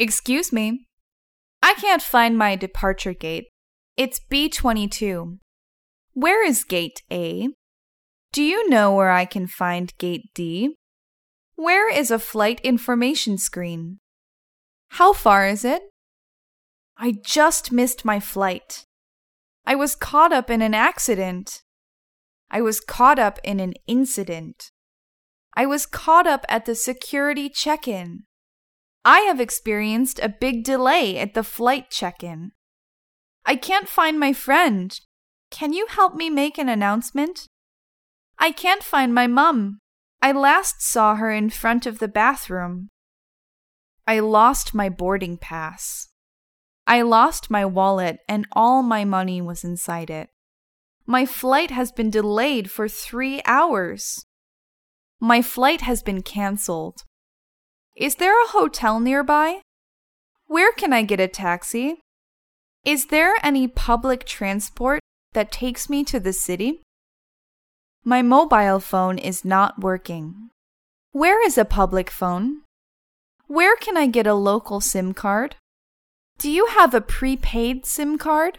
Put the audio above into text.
Excuse me. I can't find my departure gate. It's B22. Where is gate A? Do you know where I can find gate D? Where is a flight information screen? How far is it? I just missed my flight. I was caught up in an accident. I was caught up in an incident. I was caught up at the security check in. I have experienced a big delay at the flight check in. I can't find my friend. Can you help me make an announcement? I can't find my mum. I last saw her in front of the bathroom. I lost my boarding pass. I lost my wallet and all my money was inside it. My flight has been delayed for three hours. My flight has been cancelled. Is there a hotel nearby? Where can I get a taxi? Is there any public transport that takes me to the city? My mobile phone is not working. Where is a public phone? Where can I get a local SIM card? Do you have a prepaid SIM card?